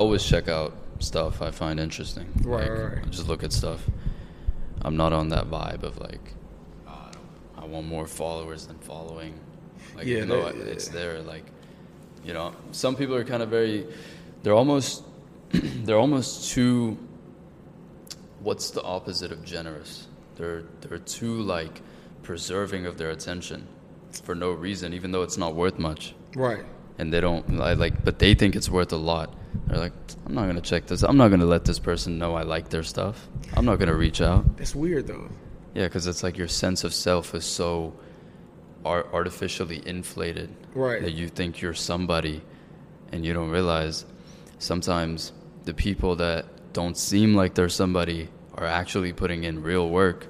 always check out stuff I find interesting. Right, like, right. Just look at stuff. I'm not on that vibe of like, "Ah, I want more followers than following. Like, Yeah, even though that- it's there, like, you know, some people are kind of very, they're almost, they're almost too. What's the opposite of generous? They're they're too like preserving of their attention for no reason, even though it's not worth much Right. and they don't I like but they think it's worth a lot they're like i'm not gonna check this i'm not gonna let this person know i like their stuff i'm not gonna reach out That's weird though. yeah because it's like your sense of self is so ar- artificially inflated Right. that you think you're somebody and you don't realize sometimes the people that don't seem like they're somebody are actually putting in real work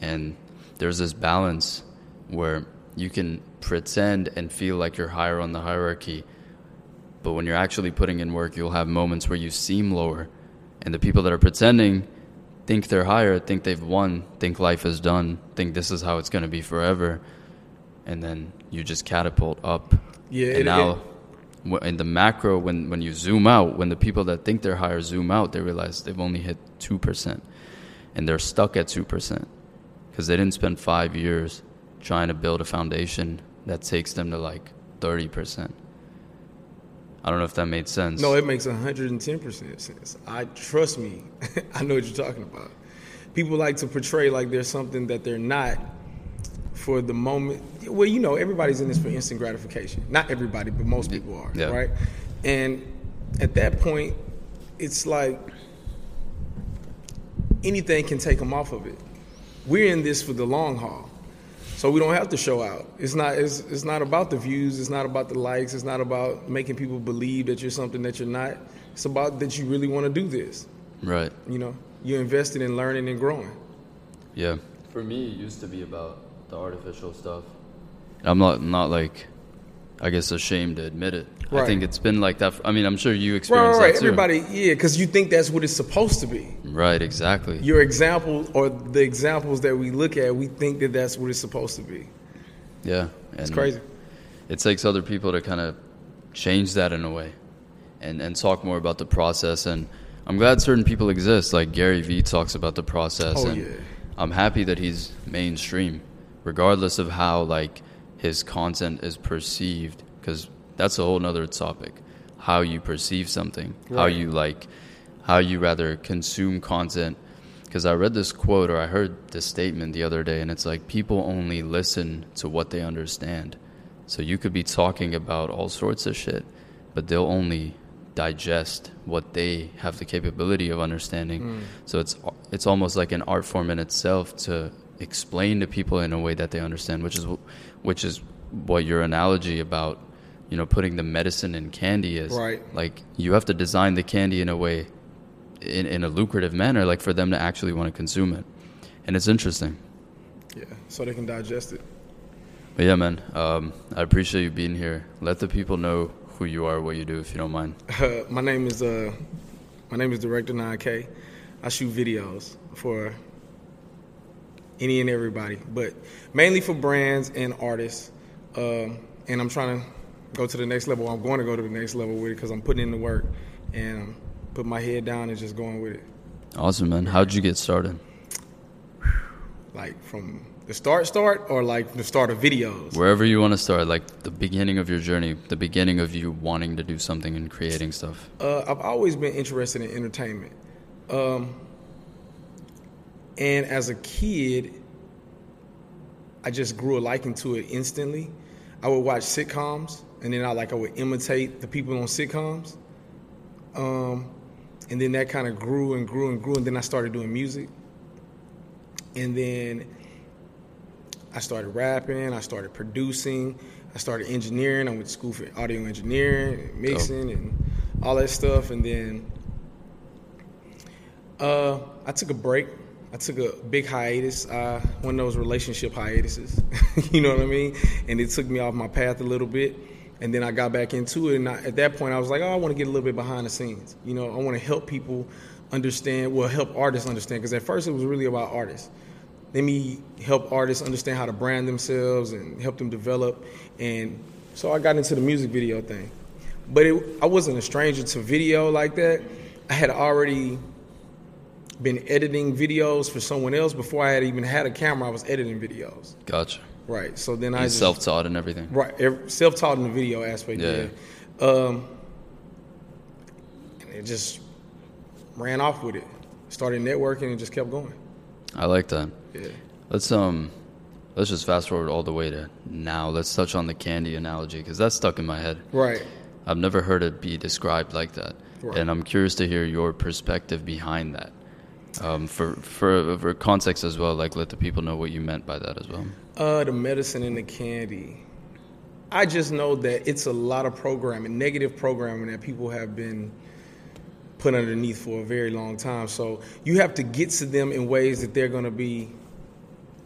and there's this balance where you can pretend and feel like you're higher on the hierarchy but when you're actually putting in work you'll have moments where you seem lower. And the people that are pretending think they're higher think they've won think life is done think this is how it's going to be forever. And then you just catapult up. Yeah, and it- now wh- in the macro when, when you zoom out when the people that think they're higher zoom out they realize they've only hit 2% and they're stuck at 2% because they didn't spend five years trying to build a foundation that takes them to like 30% i don't know if that made sense No, it makes 110% sense. I trust me. I know what you're talking about. People like to portray like there's something that they're not for the moment. Well, you know, everybody's in this for instant gratification. Not everybody, but most people are, Yeah. right? And at that point, it's like anything can take them off of it. We're in this for the long haul. So we don't have to show out. It's not it's, it's not about the views, it's not about the likes, it's not about making people believe that you're something that you're not. It's about that you really want to do this. right You know, you're invested in learning and growing. yeah for me it used to be about the artificial stuff i'm not not like i guess ashamed to admit it i think it's been like that for, i mean i'm sure you Right, experienced right, right. that too Everybody, yeah, because you think that's what it's supposed to be. right exactly Your example or the examples that we look at, we think that that's what it's supposed to be. yeah and It's crazy. it takes other people to kind of change that in a way and, and talk more about the process and i'm glad certain people exist like gary vee talks about the process Oh, and yeah. i'm happy that he's mainstream regardless of how like his content is perceived because that's a whole nother topic. How you perceive something. How you like how you rather consume content. Because i read this quote or i heard this statement the other day and it's like people only listen to what they understand. So you could be talking about all sorts of shit but they'll only digest what they have the capability of understanding. Mm. So it's it's almost like an art form in itself to explain to people in a way that they understand which is which is what your analogy about you know putting the medicine in candy is Right. like you have to design the candy in a way in, in a lucrative manner like for them to actually want to consume it and it's interesting Yeah, so they can digest it. but yeah man um, i appreciate you being here let the people know who you are what you do if you don't mind Uh, my name is uh, my name is Director 9K. I shoot videos for any and everybody, but mainly for brands and artists. Um, and I'm trying to go to the next level. I'm going to go to the next level with it because I'm putting in the work and um, put my head down and just going with it. awesome man how'd you get started Like from the start, start, or like the start of videos. wherever you want to start like the beginning of your journey the beginning of you wanting to do something and creating stuff Uh, I've always been interested in entertainment. Um, and as a kid, I just grew a liking to it instantly. I would watch sitcoms, and then I like I would imitate the people on sitcoms. Um, and then that kind of grew and grew and grew, and then I started doing music. And then I started rapping, I started producing, I started engineering. I went to school for audio engineering, and mixing, and all that stuff. And then uh, I took a break. I took a big hiatus, uh, one of those relationship hiatuses. you know what I mean? And it took me off my path a little bit. And then I got back into it. And I, at that point, I was like, oh, I want to get a little bit behind the scenes. You know, I want to help people understand, well, help artists understand. Because at first, it was really about artists. Let me help artists understand how to brand themselves and help them develop. And so I got into the music video thing. but it, I wasn't a stranger to video like that. I had already been editing videos for someone else before I had even had a camera. I was editing videos. Gotcha. Right. So then I He's just, self-taught and everything. right self-taught in the video aspect. Yeah. Yeah. Um, and it just ran off with it. Started networking and just kept going. I like that. Yeah. Let's um, let's just fast forward all the way to now. Let's touch on the candy analogy because that's stuck in my head. Right. I've never heard it be described like that, Right. and I'm curious to hear your perspective behind that. Um, for for for context as well, like let the people know what you meant by that as well. Uh, the medicine and the candy. I just know that it's a lot of programming, negative programming that people have been put underneath for a very long time. So you have to get to them in ways that they're going to be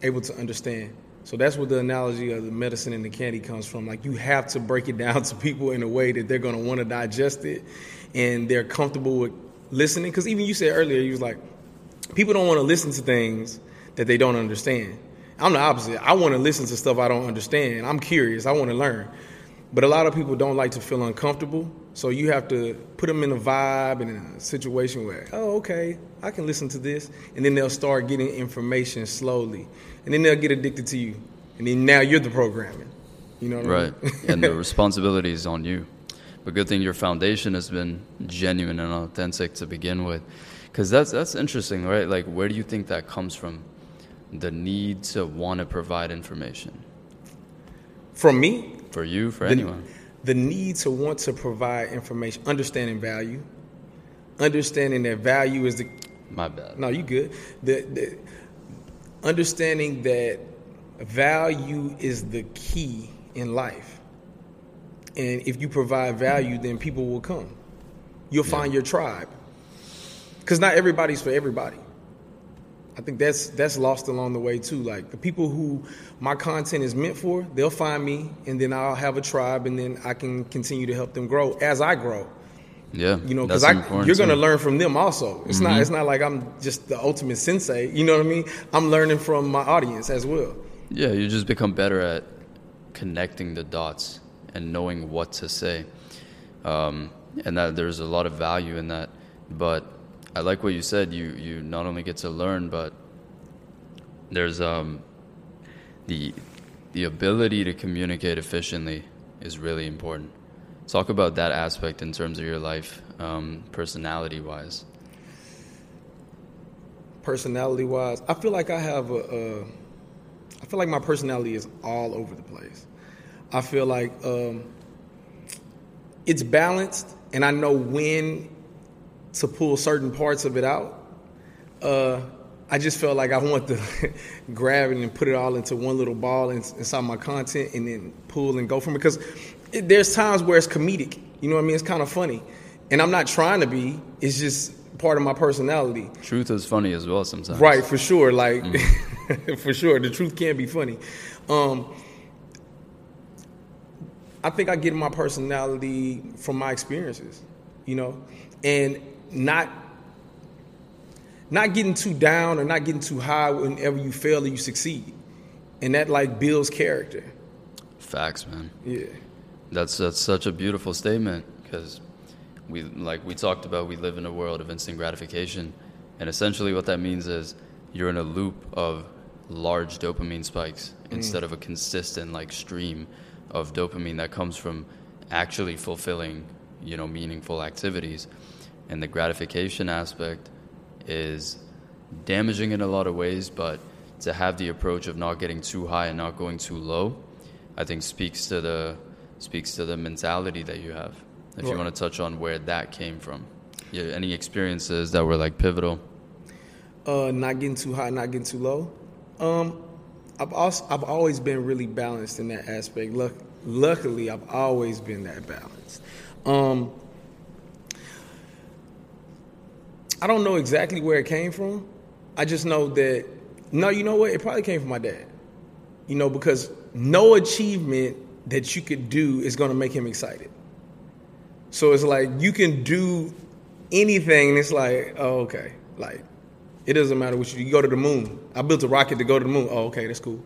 able to understand. So that's what the analogy of the medicine and the candy comes from. Like you have to break it down to people in a way that they're going to want to digest it and they're comfortable with listening. Because even you said earlier, you was like, people don't want to listen to things that they don't understand. I'm the opposite. I want to listen to stuff I don't understand. I'm curious. I want to learn. But a lot of people don't like to feel uncomfortable. So you have to put them in a vibe and in a situation where, oh, okay, I can listen to this. And then they'll start getting information slowly. And then they'll get addicted to you. And then now you're the programming. You know what Right, I mean? and the responsibility is on you. But good thing your foundation has been genuine and authentic to begin with, because that's that's interesting, right? Like, where do you think that comes from? The need to want to provide information From me, for you, for the, anyone. the need to want to provide information, understanding value, understanding that value is the My bad. No, you good. The, the understanding that value is the key in life, and if you provide value, then people will come. You'll find your tribe, because not everybody's for everybody. I think that's that's lost along the way too. Like the people who my content is meant for, they'll find me, and then I'll have a tribe, and then I can continue to help them grow as I grow. Yeah, You know, because important you're going to learn from them also. It's not. It's not like I'm just the ultimate sensei. You know what I mean? I'm learning from my audience as well. Yeah, you just become better at connecting the dots and knowing what to say, um, and that there's a lot of value in that. But I like what you said. You you not only get to learn, but there's um, the the ability to communicate efficiently is really important. Talk about that aspect in terms of your life, um, personality wise. Personality wise, I feel like I have a. a I feel like my personality is all over the place. I feel like um, it's balanced, and I know when to pull certain parts of it out. Uh, I just felt like I want to grab it and put it all into one little ball inside my content, and then pull and go from it. Because it, there's times where it's comedic. You know what I mean? It's kind of funny, and I'm not trying to be. It's just part of my personality. Truth is funny as well sometimes. Right, for sure. Like, for sure, the truth can be funny. Um, I think I get my personality from my experiences, you know, and not not getting too down or not getting too high whenever you fail or you succeed, and that like builds character. Facts, man. Yeah, That's that's such a beautiful statement because we like we talked about we live in a world of instant gratification, and essentially what that means is you're in a loop of large dopamine spikes mm. instead of a consistent like stream of dopamine that comes from actually fulfilling you know meaningful activities, and the gratification aspect is damaging in a lot of ways, but to have the approach of not getting too high and not going too low, I think speaks to the speaks to the mentality that you have. If you want to touch on where that came from, yeah, any experiences that were like pivotal. uh, not getting too high, not getting too low. Um, I've also I've always been really balanced in that aspect. Luck, luckily, I've always been that balanced. Um, I don't know exactly where it came from. I just know that no, you know what? It probably came from my dad. You know, because no achievement that you could do is going to make him excited. So it's like you can do anything, and it's like, oh, okay, like it doesn't matter what you, you go to the moon. I built a rocket to go to the moon. Oh, okay, that's cool.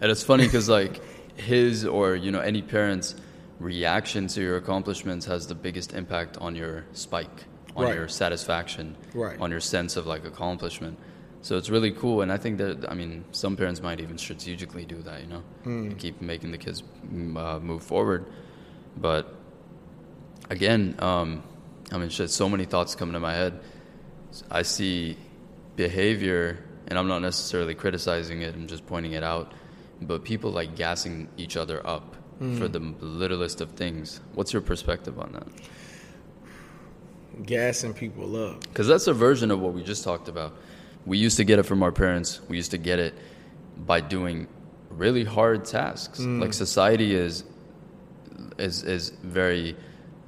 And it's funny because like his or you know any parents reaction to your accomplishments has the biggest impact on your spike, on Right. your satisfaction, Right. on your sense of like accomplishment. So it's really cool, and I think that I mean some parents might even strategically do that, you know, to keep making the kids mm, uh, move forward. But again, um, I mean, shit, so many thoughts coming to my head. I see behavior, and I'm not necessarily criticizing it, I'm just pointing it out. But people like gassing each other up for the littlest of things. What's your perspective on that? Gassing people up. Because that's a version of what we just talked about. We used to get it from our parents. We used to get it by doing really hard tasks. Like society is is is very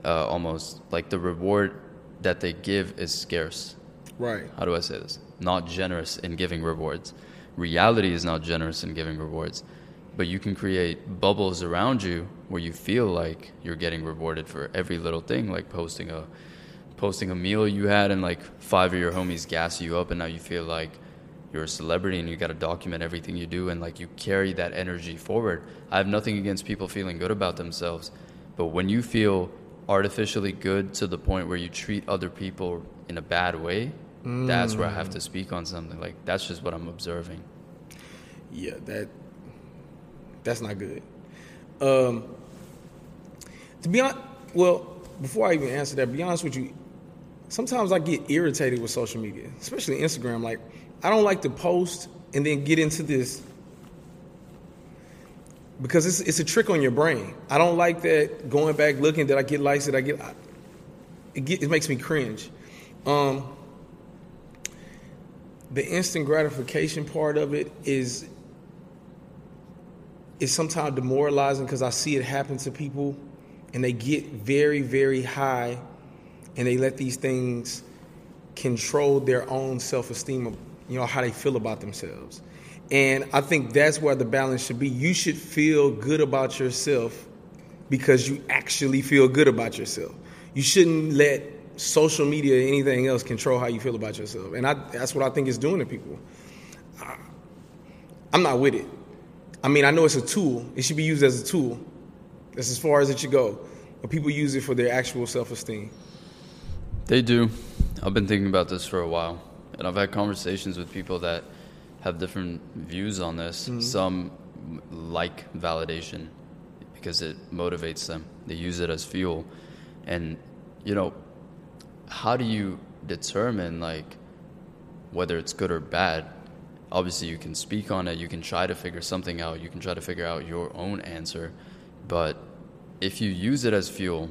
uh, almost like the reward that they give is scarce. Right. How do I say this? Not generous in giving rewards. Reality is not generous in giving rewards. But you can create bubbles around you where you feel like you're getting rewarded for every little thing, like posting a posting a meal you had and like five of your homies gas you up and now you feel like you're a celebrity and you got to document everything you do and like you carry that energy forward. I have nothing against people feeling good about themselves, but when you feel artificially good to the point where you treat other people in a bad way, that's where I have to speak on something. Like that's just what I'm observing. Yeah, that that's not good. Um, to be honest, well, before I even answer that, be honest with you, sometimes I get irritated with social media, especially Instagram. Like, I don't like to post and then get into this because it's it's a trick on your brain. I don't like that going back looking that I get likes that I get. I, it, get, it makes me cringe. Um, the instant gratification part of it is is sometimes demoralizing because I see it happen to people and they get very, very high and they let these things control their own self esteem of you know how they feel about themselves. And I think that's where the balance should be. You should feel good about yourself because you actually feel good about yourself. You shouldn't let social media or anything else control how you feel about yourself. And I, that's what I think it's doing to people. I, I'm not with it. I mean, I know it's a tool. It should be used as a tool. That's as far as it should go. But people use it for their actual self-esteem. They do. I've been thinking about this for a while, and I've had conversations with people that have different views on this. Mm-hmm. Some like validation because it motivates them. They use it as fuel. And you know, how do you determine like whether it's good or bad? Obviously, you can speak on it, you can try to figure something out, you can try to figure out your own answer, but if you use it as fuel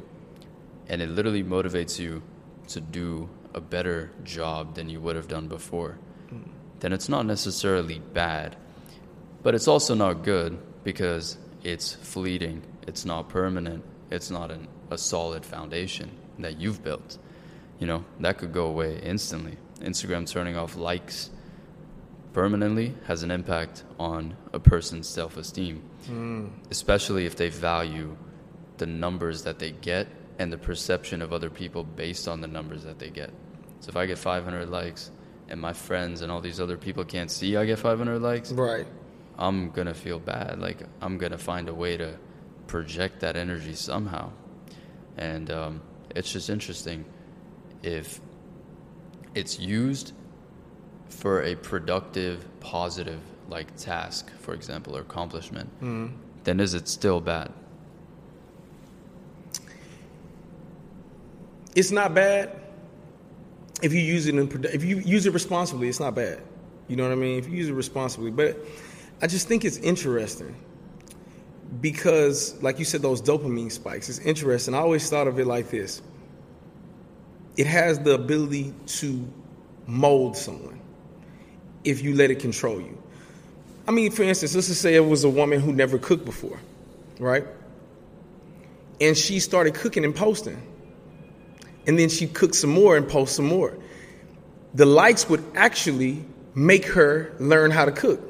and it literally motivates you to do a better job than you would have done before, hmm. then it's not necessarily bad, but it's also not good because it's fleeting, it's not permanent, it's not an, a solid foundation that you've built. You know, that could go away instantly. Instagram turning off likes permanently has an impact on a person's self esteem, hmm. especially if they value the numbers that they get and the perception of other people based on the numbers that they get. So if I get 500 likes and my friends and all these other people can't see I get 500 likes, Right. I'm gonna feel bad. Like I'm gonna find a way to project that energy somehow, and um, it's just interesting if it's used for a productive, positive like task, for example, or accomplishment. Then is it still bad? It's not bad if you use it in if you use it responsibly. It's not bad. You know what I mean? If you use it responsibly, but I just think it's interesting because, like you said, those dopamine spikes. It's interesting. I always thought of it like this: it has the ability to mold someone if you let it control you. I mean, for instance, let's just say it was a woman who never cooked before, right? And she started cooking and posting and then she cooked some more and post some more. The likes would actually make her learn how to cook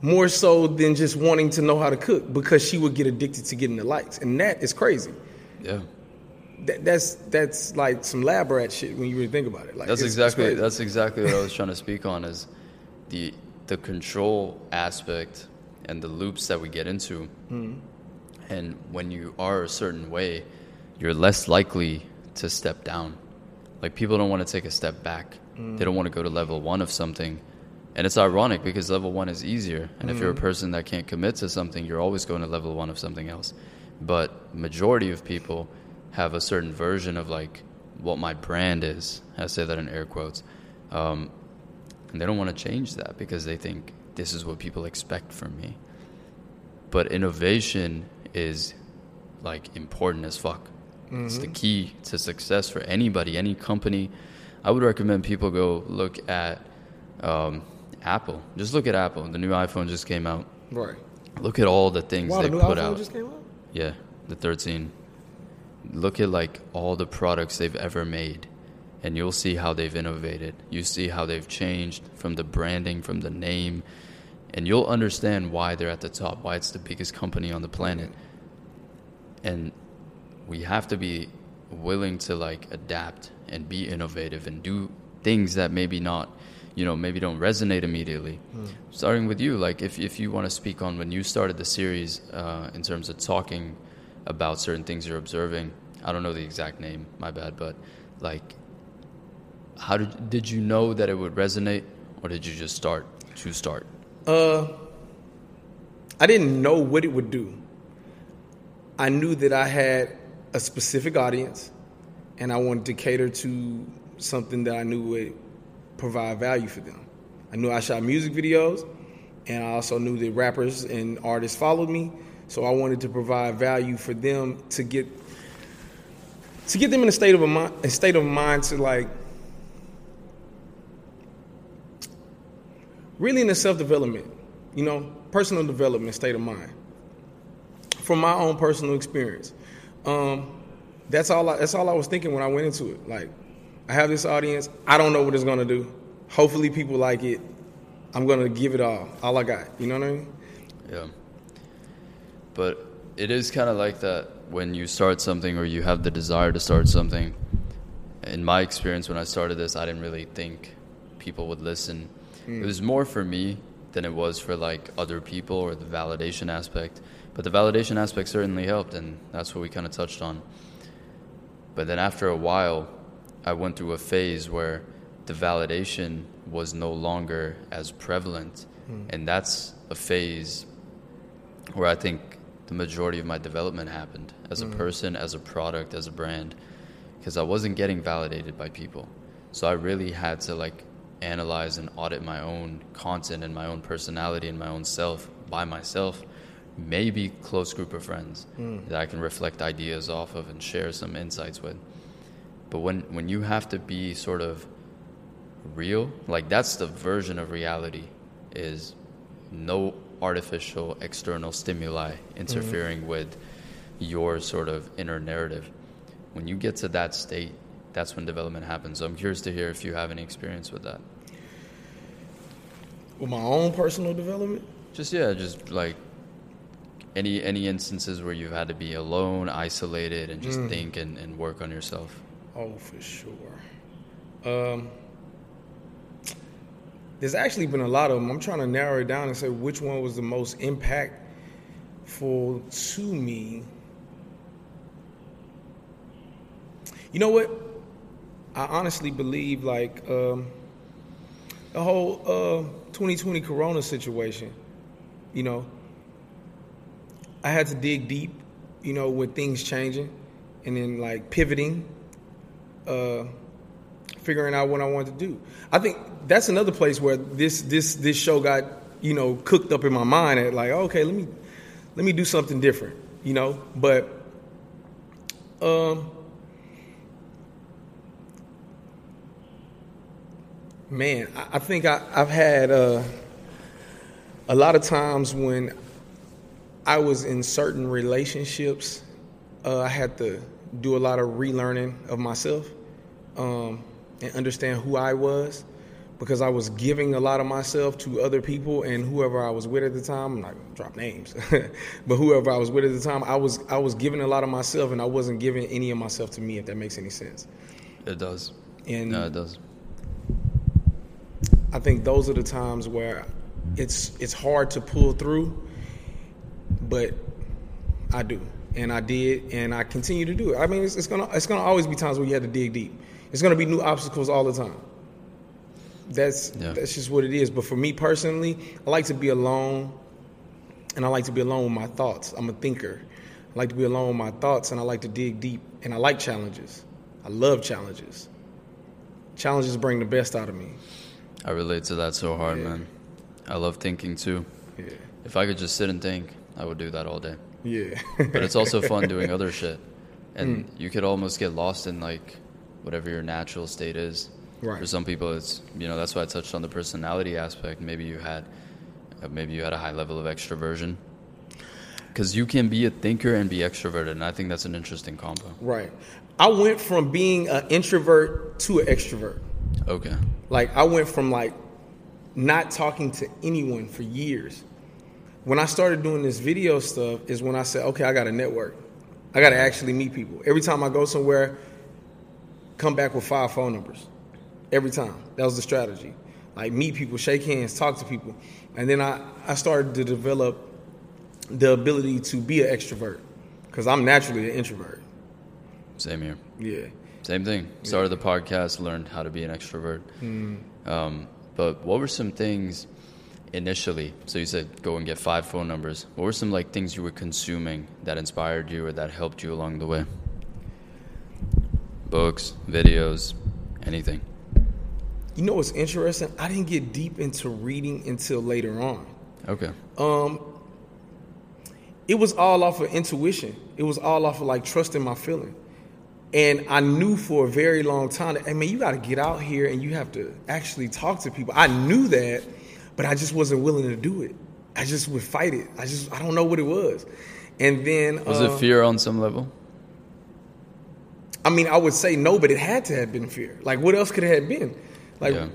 more so than just wanting to know how to cook because she would get addicted to getting the likes, and that is crazy. Yeah, That, that's that's like some lab rat shit when you really think about it. Like that's it's- exactly that's exactly what I was trying to speak on is the the control aspect and the loops that we get into. Mm-hmm. And when you are a certain way, you're less likely to step down. Like people don't want to take a step back. They don't want to go to level one of something. And it's ironic because level one is easier. And if you're a person that can't commit to something, you're always going to level one of something else. But majority of people have a certain version of like what my brand is. I say that in air quotes. Um, and they don't want to change that because they think this is what people expect from me. But innovation is like important as fuck. It's the key to success for anybody, any company. I would recommend people go look at um, Apple. Just look at Apple. The new iPhone just came out. Right. Look at all the things Wow, they the new put iPhone out. just came out. Yeah, the 13. Look at like all the products they've ever made and you'll see how they've innovated. You see how they've changed from the branding, from the name, and you'll understand why they're at the top, why it's the biggest company on the planet. And we have to be willing to like adapt and be innovative and do things that maybe not you know maybe don't resonate immediately. Starting with you like if, if you want to speak on when you started the series uh, in terms of talking about certain things you're observing i don't know the exact name my bad but like how did did you know that it would resonate or did you just start to start? Uh, I didn't know what it would do. I knew that I had a specific audience, and I wanted to cater to something that I knew would provide value for them. I knew I shot music videos, and I also knew that rappers and artists followed me, so I wanted to provide value for them to get to get them in a state of a mind, a state of mind to like really in the self development, you know, personal development state of mind. From my own personal experience, um, that's all. I, that's all I was thinking when I went into it. Like, I have this audience. I don't know what it's gonna do. Hopefully, people like it. I'm gonna give it all, all I got. You know what I mean? Yeah. But it is kind of like that when you start something or you have the desire to start something. In my experience, when I started this, I didn't really think people would listen. It was more for me than it was for like other people or the validation aspect. But the validation aspect certainly helped, and that's what we kind of touched on. But then after a while, I went through a phase where the validation was no longer as prevalent. Hmm. And that's a phase where I think the majority of my development happened as a hmm. person, as a product, as a brand, because I wasn't getting validated by people. So I really had to like analyze and audit my own content and my own personality and my own self by myself. Maybe close group of friends hmm. that I can reflect ideas off of and share some insights with. But when when you have to be sort of real, like that's the version of reality is no artificial external stimuli interfering hmm. with your sort of inner narrative. When you get to that state, that's when development happens. So I'm curious to hear if you have any experience with that. With my own personal development. Just yeah, just like any any instances where you've had to be alone, isolated, and just think and, and work on yourself. Oh, for sure. Um, there's actually been a lot of them. I'm trying to narrow it down and say which one was the most impactful to me. You know what? I honestly believe like um, the whole uh, 2020 Corona situation. You know, I had to dig deep. You know, with things changing, and then like pivoting uh, figuring out what I wanted to do. I think that's another place where this this this show got you know cooked up in my mind at like okay let me let me do something different you know but um man I, think I, I've had uh, a lot of times when I was in certain relationships uh, I had to do a lot of relearning of myself um, and understand who I was because I was giving a lot of myself to other people and whoever I was with at the time. I'm not gonna drop names, but whoever I was with at the time, I was I was giving a lot of myself and I wasn't giving any of myself to me. If that makes any sense. It does. And No, it does. I think those are the times where it's it's hard to pull through, but I do, and I did, and I continue to do it. I mean, it's, it's gonna it's gonna always be times where you have to dig deep. It's gonna be new obstacles all the time. That's Yeah. that's just what it is. But for me personally, I like to be alone, and I like to be alone with my thoughts. I'm a thinker. I like to be alone with my thoughts, and I like to dig deep, and I like challenges. I love challenges. Challenges bring the best out of me. I relate to that so hard, Yeah. man. I love thinking too. Yeah, If I could just sit and think, I would do that all day. yeah. But it's also fun doing other shit. And Mm. you could almost get lost in like whatever your natural state is. Right. For some people, it's you know that's why I touched on the personality aspect. Maybe you had, uh, maybe you had a high level of extroversion. Because you can be a thinker and be extroverted, and I think that's an interesting combo. right. I went from being an introvert to an extrovert. Okay. Like I went from like not talking to anyone for years. When I started doing this video stuff is when I said, okay, I got to network. I got to actually meet people. Every time I go somewhere, come back with five phone numbers. Every time. That was the strategy. Like meet people, shake hands, talk to people. And then I, I started to develop the ability to be an extrovert because I'm naturally an introvert. Same here. Yeah. Same thing. Started the podcast, learned how to be an extrovert. Um, but what were some things initially? So you said go and get five phone numbers. What were some like things you were consuming that inspired you or that helped you along the way? Books, videos, anything. You know what's interesting? I didn't get deep into reading until later on. Okay. Um, it was all off of intuition. It was all off of like trusting my feeling. And I knew for a very long time that, hey man, you got to get out here and you have to actually talk to people. I knew that, but I just wasn't willing to do it. I just would fight it. I just, I don't know what it was. And then, Was uh, it fear on some level? I mean, I would say no, but it had to have been fear. Like, what else could it have been? Like, Yeah.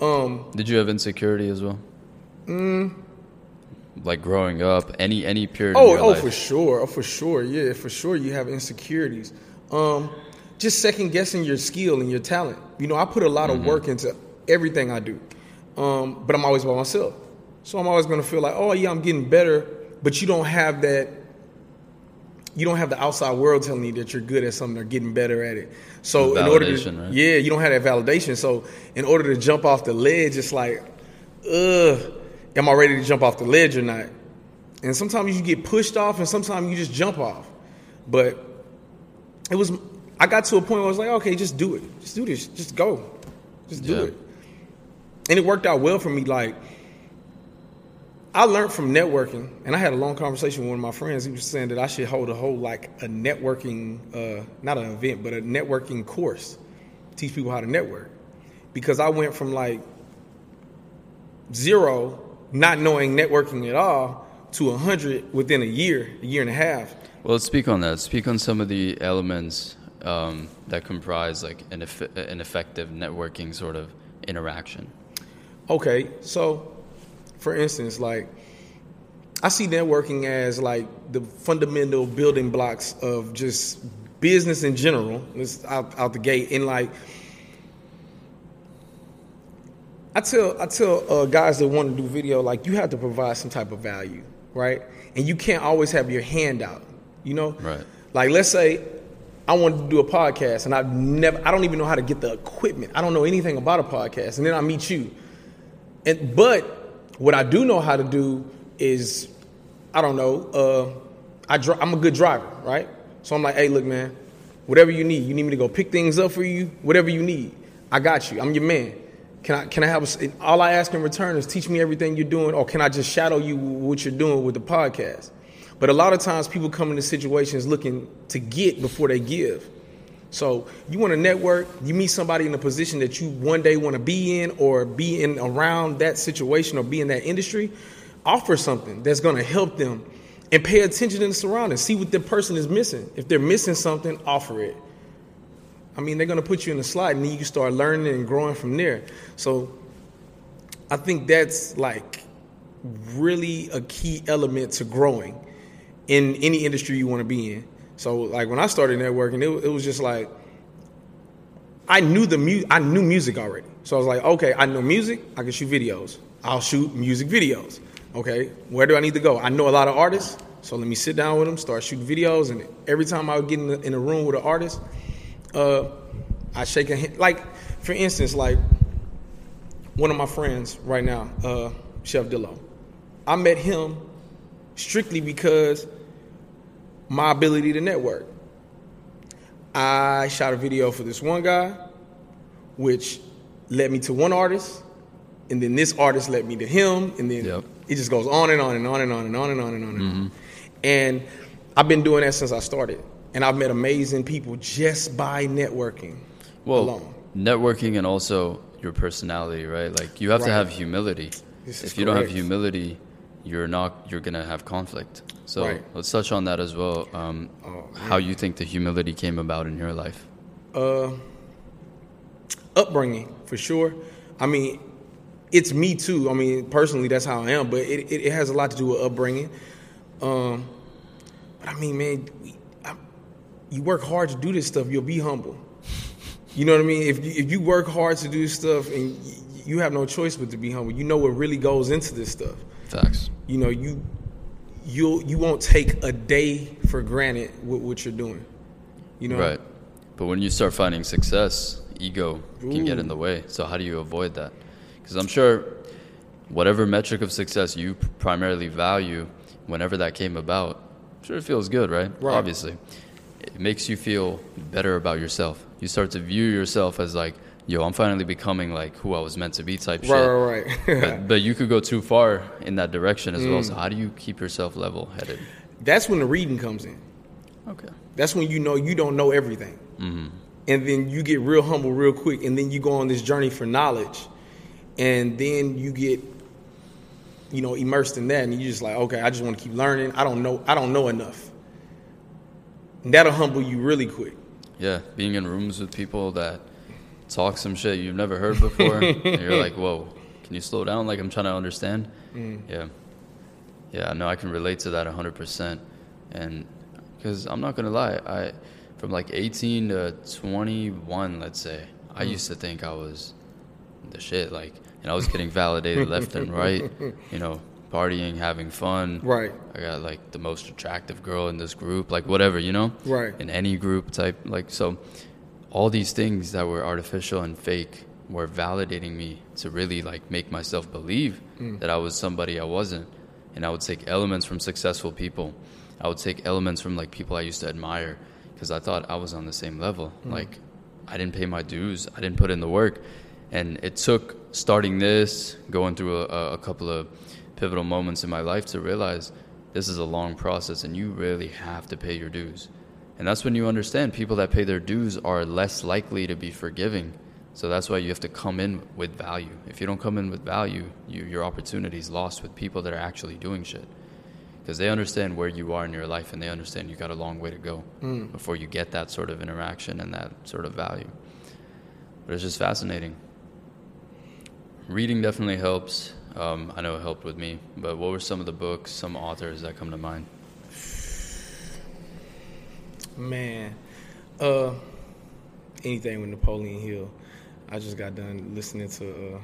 um, Did you have insecurity as well? Mm. Like growing up, any any period. Oh, oh, life? for sure. Oh, for sure. Yeah, for sure. You have insecurities. Um, just second guessing your skill and your talent. You know, I put a lot of work into everything I do, um, but I'm always by myself. So I'm always going to feel like, oh yeah, I'm getting better, but you don't have that. You don't have the outside world telling you that you're good at something or getting better at it. So in order to, right? yeah, you don't have that validation. So in order to jump off the ledge, it's like, ugh, am I ready to jump off the ledge or not? And sometimes you get pushed off, and sometimes you just jump off. But it was, I got to a point where I was like, okay, just do it, just do this, just go, just do Yeah. it. And it worked out well for me. Like I learned from networking, and I had a long conversation with one of my friends. He was saying that I should hold a whole like a networking, uh, not an event, but a networking course, teach people how to network. Because I went from like zero, not knowing networking at all, to hundred within a year, a year and a half. Well, let's speak on that. Speak on some of the elements um, that comprise like an, eff- an effective networking sort of interaction. Okay, so for instance, like I see networking as like the fundamental building blocks of just business in general. It's out, out the gate, and like I tell I tell uh, guys that want to do video, like you have to provide some type of value, right? And you can't always have your hand out, you know? Right. Like let's say I wanted to do a podcast, and I've never I don't even know how to get the equipment. I don't know anything about a podcast, and then I meet you, and but what I do know how to do is I don't know. Uh, I dri- I'm a good driver, right? So I'm like, hey, look, man, whatever you need, you need me to go pick things up for you, whatever you need, I got you. I'm your man. Can I can I have a all I ask in return is teach me everything you're doing, or can I just shadow you what you're doing with the podcast? But a lot of times people come into situations looking to get before they give. So you want to network, you meet somebody in a position that you one day want to be in or be in around that situation or be in that industry, offer something that's going to help them and pay attention to the surroundings. See what the person is missing. If they're missing something, offer it. I mean, they're going to put you in a slide and then you can start learning and growing from there. So I think that's like really a key element to growing in any industry you want to be in. So like when I started networking, it, it was just like I knew the mu- I knew music already. So I was like, okay, I know music. I can shoot videos. I'll shoot music videos. Okay, where do I need to go? I know a lot of artists. So let me sit down with them, start shooting videos, and every time I would get in, the, in a room with an artist, uh, I shake a hand. Like, for instance, like one of my friends right now, uh, Chef Dillo. I met him strictly because my ability to network. I shot a video for this one guy, which led me to one artist, and then this artist led me to him, and then Yep. it just goes on and on and on and on and on and on and on and on. Mm-hmm. And I've been doing that since I started, and I've met amazing people just by networking Well, alone. networking and also your personality, right? Like you have to have humility. This If you don't have humility, you're not. You're gonna have conflict. So Right. let's touch on that as well. Um, Oh, how you think the humility came about in your life? Uh, upbringing for sure. I mean, it's me too. I mean, personally, that's how I am. But it, it, it has a lot to do with upbringing. Um, but I mean, man, we, I, you work hard to do this stuff. You'll be humble. You know what I mean? If you, if you work hard to do stuff and you have no choice but to be humble, you know what really goes into this stuff. Facts. You know, you you you won't take a day for granted with what you're doing. You know, Right. But when you start finding success, ego can get in the way. So how do you avoid that? Because I'm sure whatever metric of success you primarily value, whenever that came about, I'm sure it feels good, right? Right. Obviously. It makes you feel better about yourself. You start to view yourself as like, yo, I'm finally becoming like who I was meant to be type shit. Right, right, right. But, but you could go too far in that direction as well. So mm. how do you keep yourself level headed? That's when the reading comes in. Okay. That's when you know you don't know everything. Mm-hmm. And then you get real humble real quick, and then you go on this journey for knowledge, and then you get, you know, immersed in that, and you just like, okay, I just want to keep learning. I don't know, I don't know enough. And that'll humble you really quick. Yeah, being in rooms with people that talk some shit you've never heard before, and you're like, "Whoa, can you slow down? Like I'm trying to understand." Mm. Yeah, yeah, no, I can relate to that 100. percent And because I'm not gonna lie, I from like 18 to 21, let's say, I mm. used to think I was the shit. Like, and I was getting validated left and right. You know, partying, having fun. Right. I got like the most attractive girl in this group, like whatever, you know? Right. In any group type. Like, so all these things that were artificial and fake were validating me to really like make myself believe hmm. that I was somebody I wasn't. And I would take elements from successful people. I would take elements from like people I used to admire because I thought I was on the same level. Hmm. Like, I didn't pay my dues, I didn't put in the work. And it took starting this, going through a, a couple of pivotal moments in my life to realize this is a long process and you really have to pay your dues. And that's when you understand people that pay their dues are less likely to be forgiving. So that's why you have to come in with value. If you don't come in with value, you, your opportunity is lost with people that are actually doing shit. Because they understand where you are in your life and they understand you got a long way to go before you get that sort of interaction and that sort of value. But it's just fascinating. Reading definitely helps. Um, I know it helped with me. But what were some of the books, some authors that come to mind? Man, uh, anything with Napoleon Hill. I just got done listening to uh,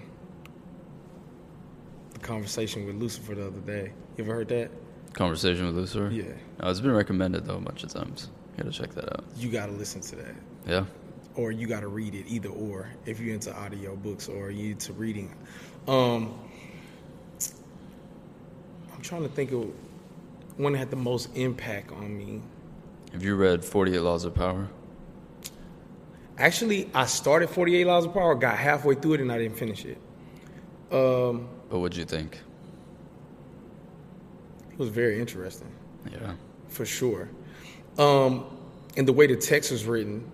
the conversation with Lucifer the other day. You ever heard that? Conversation with Lucifer? Yeah. No, it's been recommended though a bunch of times. You Gotta check that out. You got to listen to that, Yeah. or you got to read it. Either or, if you're into audio books or you into reading. Um, I'm trying to think of one that had the most impact on me. Have you read 48 Laws of Power? Actually, I started 48 Laws of Power, got halfway through it, and I didn't finish it. Um, But what'd you think? it was very interesting. Yeah. for sure. Um, and the way the text was written,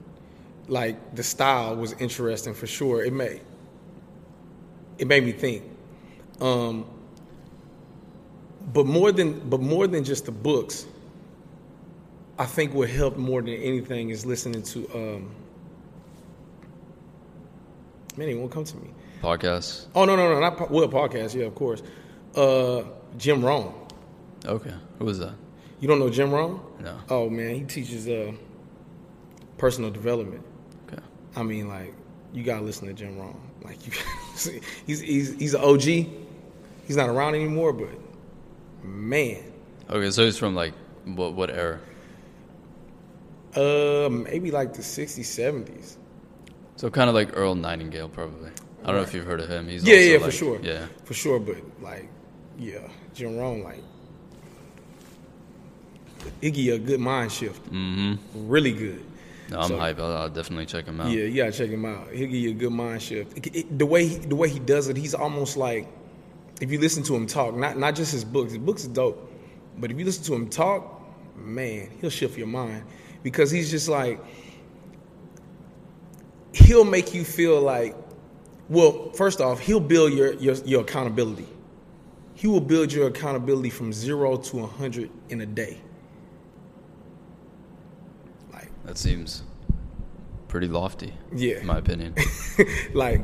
like the style was interesting for sure. It made it made me think. Um, but more than but more than just the books, I think what helped more than anything is listening to. Um, man, it won't come to me. Podcasts? Oh no no no not po- well podcast yeah of course. Uh, Jim Rohn. Okay. Who was that? You don't know Jim Rohn? No. Oh man, he teaches uh, personal development. Okay. I mean, like you gotta listen to Jim Rohn. Like you, he's he's he's an OG. He's not around anymore, but man, Okay, so he's from like what what era? Uh, maybe like the '60s, '70s. So kind of like Earl Nightingale, probably. I don't know if you've heard of him. He's Yeah, yeah, for sure. Yeah, for sure. But like, yeah, Jim Rohn, like, Iggy, a good mind shift. Mm-hmm. Really good. no, I'm So- hype. I'll, I'll definitely check him out. Yeah, you gotta check him out. He'll give you a good mind shift. It- it- the way he, the way he does it, he's almost like if you listen to him talk, not not just his books. His books are dope, but if you listen to him talk, man, he'll shift your mind because he's just like he'll make you feel like. Well, first off, he'll build your your, your accountability. He will build your accountability from zero to a hundred in a day. Like That seems pretty lofty. Yeah. in my opinion. like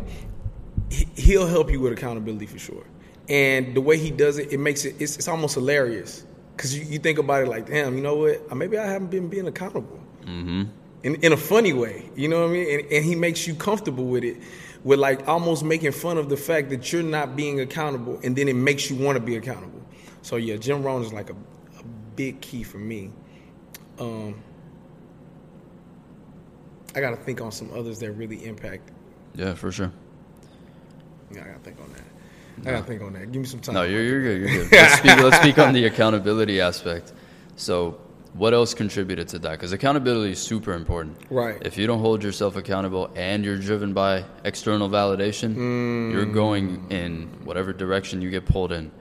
he- he'll help you with accountability for sure. And the way he does it, it makes it it's, it's almost hilarious because you, you think about it like, damn, you know what? Uh, Maybe I haven't been being accountable. Mm-hmm. In in a funny way, you know what I mean? And, and he makes you comfortable with it, with like almost making fun of the fact that you're not being accountable, and then it makes you want to be accountable. So yeah, Jim Rohn is like a, a big key for me. Um, I got to think on some others that really impact yeah, for sure. yeah, I gotta think on that. I gotta think on that. Give me some time. No, you're, you're good. You're good. Let's speak, let's speak on the accountability aspect. So, what else contributed to that? Because accountability is super important. Right. If you don't hold yourself accountable and you're driven by external validation, mm. you're going in whatever direction you get pulled in.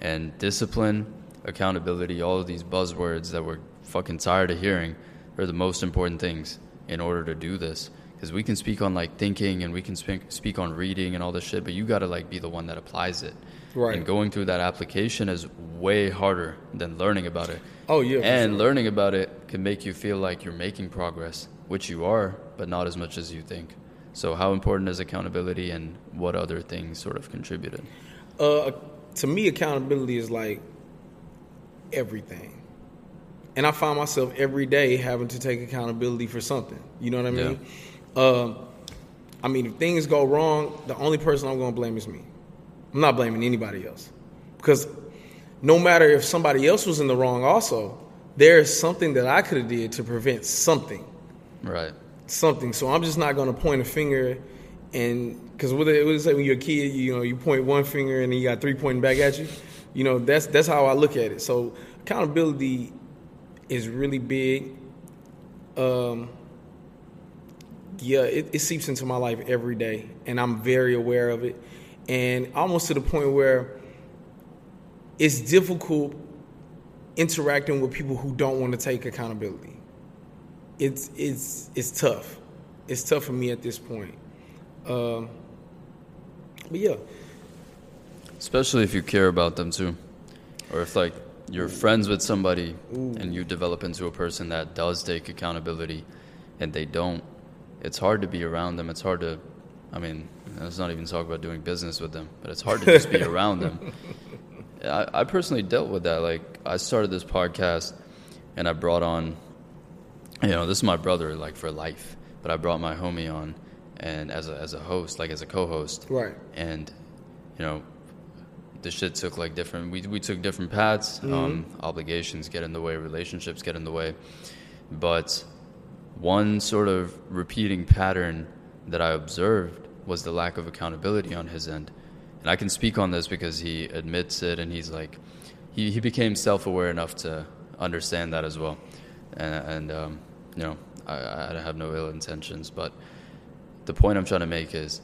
And discipline, accountability, all of these buzzwords that we're fucking tired of hearing are the most important things in order to do this. Because we can speak on like thinking and we can speak, speak on reading and all this shit, but you gotta like be the one that applies it. Right. And going through that application is way harder than learning about it. Oh, yeah, And sure. learning about it can make you feel like you're making progress, which you are, but not as much as you think. So, how important is accountability, and what other things sort of contributed? Uh, to me, accountability is like everything, and I find myself every day having to take accountability for something. You know what I mean? Um, I mean, if things go wrong, the only person I'm going to blame is me. I'm not blaming anybody else because no matter if somebody else was in the wrong, also there is something that I could have did to prevent something. Right. something. So I'm just not going to point a finger and because what it was like when you're a kid, you know, you point one finger and then you got three pointing back at you. You know, that's that's how I look at it. So accountability is really big. Um, yeah, it, it seeps into my life every day, and I'm very aware of it, and almost to the point where it's difficult interacting with people who don't want to take accountability it's it's it's tough. It's tough for me at this point. Um, but yeah, Especially if you care about them too. Or if, like, you're friends with somebody and you develop into a person that does take accountability and they don't, it's hard to be around them. It's hard to, I mean, let's not even talk about doing business with them, but it's hard to just be around them. I, I personally dealt with that. Like, I started this podcast and I brought on, you know, this is my brother, like, for life, but I brought my homie on and as a, as a host, like, as a co host right. and you know the shit took like different we, we took different paths um, obligations get in the way relationships get in the way but one sort of repeating pattern that i observed was the lack of accountability on his end. And i can speak on this because he admits it and he's like he, he became self-aware enough to understand that as well. And, and um, you know I, I have no ill intentions but the point i'm trying to make is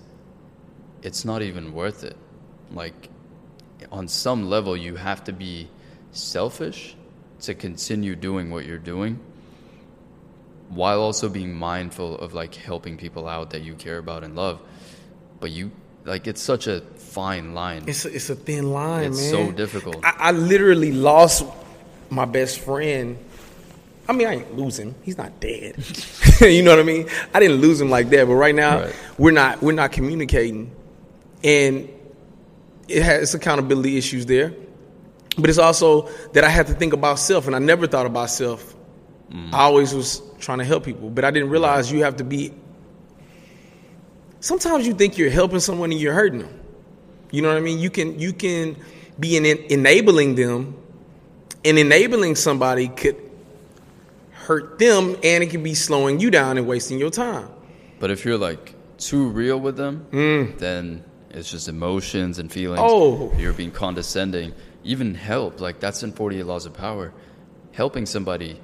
it's not even worth it. Like, on some level, you have to be selfish to continue doing what you're doing while also being mindful of like helping people out that you care about and love. But you, like, it's such a fine line. It's a, it's a thin line, It's man. so difficult. I, I literally lost my best friend. I mean, I ain't lose him. He's not dead. you know what I mean? I didn't lose him like that. But right now, Right. we're not we're not communicating, and it has accountability issues there. But it's also that I had to think about self, and I never thought about self. Mm. I always was trying to help people, but I didn't realize you have to be. Sometimes you think you're helping someone and you're hurting them. You know what I mean? You can you can be in, enabling them and enabling somebody could hurt them, and it can be slowing you down and wasting your time. But if you're like too real with them, mm. then it's just emotions and feelings. Oh. You're being condescending. Even help, like that's in 48 Laws of Power. Helping somebody,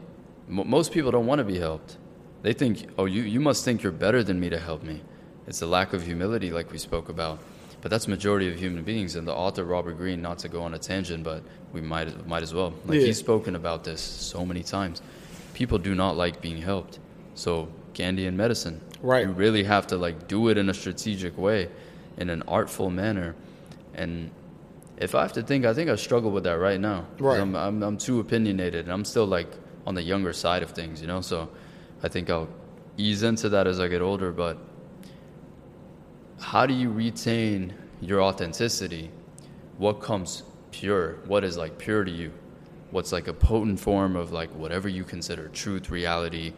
most people don't want to be helped. They think, oh, you, you must think you're better than me to help me. It's a lack of humility, like we spoke about. But that's majority of human beings. And the author Robert Greene, not to go on a tangent, but we might might as well. Like Yeah. he's spoken about this so many times. People do not like being helped. So Gandhi and medicine, Right. You really have to like do it in a strategic way, in an artful manner. And if I have to think, I think I struggle with that right now. Right. I'm, I'm I'm too opinionated, and I'm still like on the younger side of things, you know. So I think I'll ease into that as I get older. But how do you retain your authenticity? What comes pure? What is like pure to you? What's like a potent form of like whatever you consider truth, reality,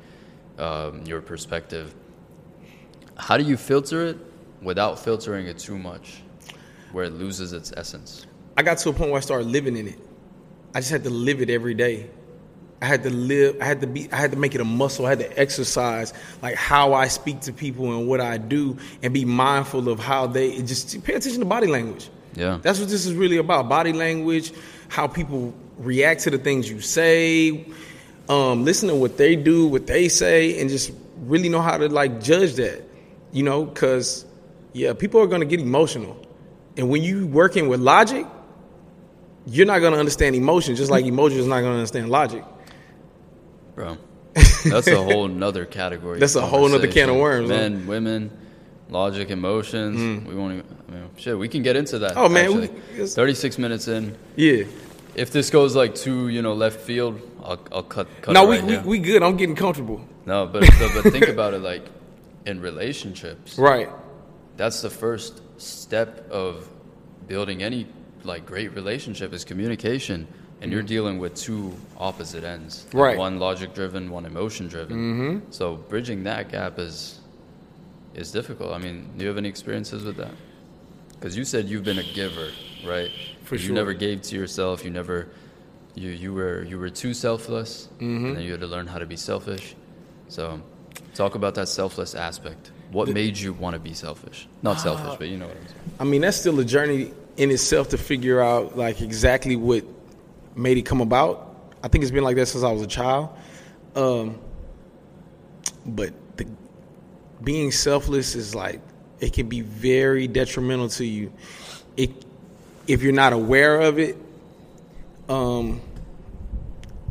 um, your perspective? How do you filter it without filtering it too much, where it loses its essence? I got to a point where I started living in it. I just had to live it every day. I had to live. I had to be. I had to make it a muscle. I had to exercise like how I speak to people and what I do, and be mindful of how they just pay attention to body language. Yeah. That's what this is really about: body language, how people react to the things you say, um, listen to what they do, what they say, and just really know how to like judge that. You know, because yeah, people are going to get emotional, and when you working with logic, you're not going to understand emotion, just like emotion is not going to understand logic. Bro, that's a whole nother category. That's a whole nother can of worms, huh? Men, women, logic, emotions. Mm. We won't. Even, I mean, shit. We can get into that. Oh, man, we- thirty-six minutes in. Yeah. If this goes like too, you know, left field, I'll, I'll cut. cut No, it we, right we we good. I'm getting comfortable. No, but, but but think about it. Like in relationships, Right. that's the first step of building any like great relationship is communication and you're dealing with two opposite ends. Like, Mm-hmm. Right. one logic driven one emotion driven. Mm-hmm. so bridging that gap is is difficult. I mean do you have any experiences with that? Because you said you've been a giver right? For you sure. never gave to yourself. You never you you were you were too selfless. Mm-hmm. and then you had to learn how to be selfish. So talk about that selfless aspect. What made you want to be selfish? Not selfish but you know what i'm saying. I mean, that's still a journey in itself to figure out like exactly what made it come about. I think it's been like that since I was a child. Um, but the, being selfless is like it can be very detrimental to you. It if you're not aware of it. Um,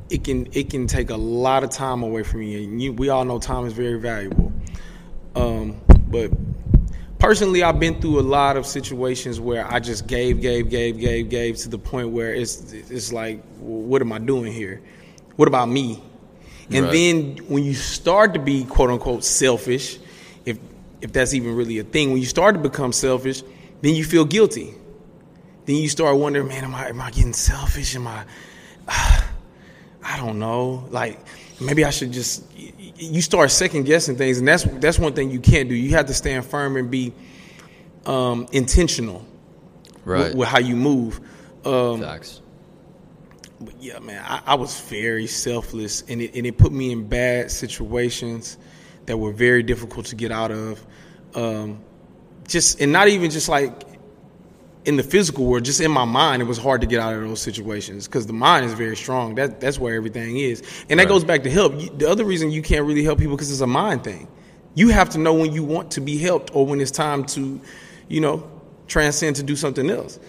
it can it can take a lot of time away from you. And you, we all know time is very valuable. Um, but personally, I've been through a lot of situations where I just gave, gave, gave, gave, gave to the point where it's it's like, what am I doing here? What about me? And Right. then when you start to be quote unquote selfish, if if that's even really a thing, when you start to become selfish, then you feel guilty. Then you start wondering, man, am I am I getting selfish? Am I I don't know. Like maybe I should just. You start second guessing things, and that's that's one thing you can't do. You have to stand firm and be um, intentional right with, with how you move. Um, facts but yeah, man, I, I was very selfless, and it and it put me in bad situations that were very difficult to get out of. Um, just and not even just like in the physical world, just in my mind, it was hard to get out of those situations because the mind is very strong. That that's where everything is, and that Right. goes back to help. The other reason you can't really help people because it's a mind thing. You have to know when you want to be helped or when it's time to, you know, transcend to do something else.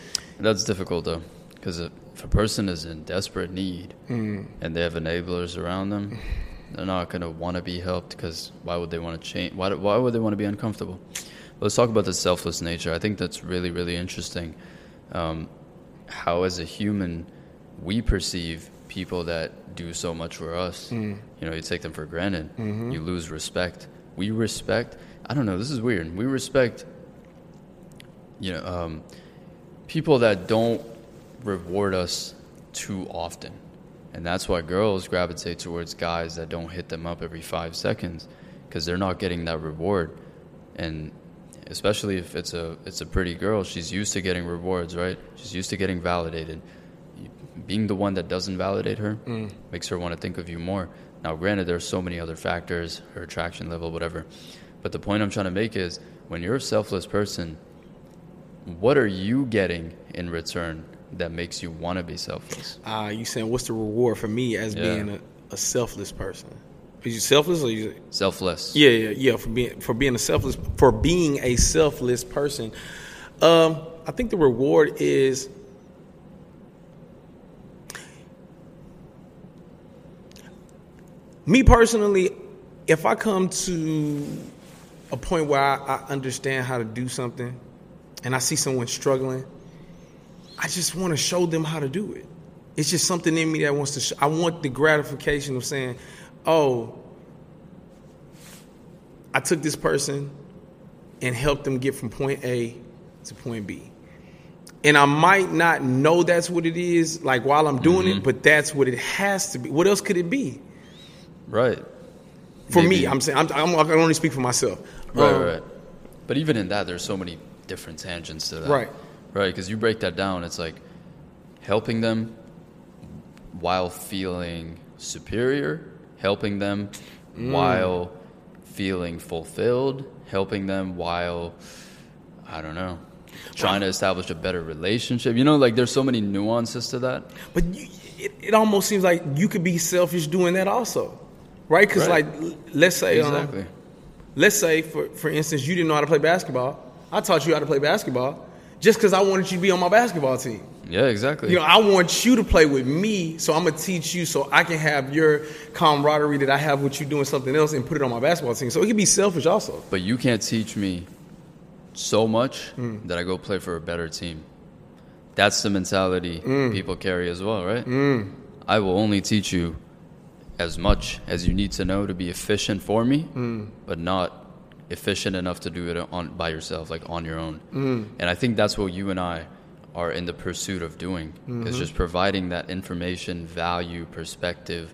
That's difficult though, because if a person is in desperate need Mm. and they have enablers around them, they're not gonna want to be helped. Because why would they want to change? Why, why would they want to be uncomfortable? Let's talk about the selfless nature. I think that's really really interesting. Um, how as a human we perceive people that do so much for us. Mm. You know, you take them for granted. Mm-hmm. You lose respect. We respect. I don't know. This is weird. We respect. You know, um, people that don't reward us too often. And that's why girls gravitate towards guys that don't hit them up every five seconds because they're not getting that reward. And especially if it's a it's a pretty girl, she's used to getting rewards, right? She's used to getting validated. being the one that doesn't validate her makes her want to think of you more. Now, granted, there's so many other factors, her attraction level, whatever. But the point I'm trying to make is when you're a selfless person, what are you getting in return that makes you want to be selfless? Uh, you saying what's the reward for me as Yeah. being a, a selfless person? Is you selfless or you? Selfless. Yeah, yeah, yeah. For being for being a selfless for being a selfless person, um, I think the reward is me personally. If I come to a point where I, I understand how to do something, and I see someone struggling, I just want to show them how to do it. It's just something in me that wants to. Sh- I want the gratification of saying, "Oh, I took this person and helped them get from point A to point B." And I might not know that's what it is, like while I'm doing Mm-hmm. it, but that's what it has to be. What else could it be? Right. For me, I'm saying I'm, I'm, I can only speak for myself. Right, Um, right. But even in that, there's so many different tangents to that. Right. Right, because you break that down, it's like helping them while feeling superior, helping them Mm. while feeling fulfilled, helping them while, I don't know, trying to establish a better relationship. You know, like there's so many nuances to that. But you, it, it almost seems like you could be selfish doing that also, right? Because Right. like, let's say, um, let's say for for instance, you didn't know how to play basketball. I taught you how to play basketball just because I wanted you to be on my basketball team. Yeah, exactly. You know, I want you to play with me, so I'm gonna teach you so I can have your camaraderie that I have with you doing something else and put it on my basketball team. So it can be selfish also. But you can't teach me so much Hmm. that I go play for a better team. That's the mentality Hmm. people carry as well, right? I will only teach you as much as you need to know to be efficient for me, Hmm. but not efficient enough to do it on by yourself, like on your own. Hmm. And I think that's what you and I are in the pursuit of doing, Mm-hmm. is just providing that information, value, perspective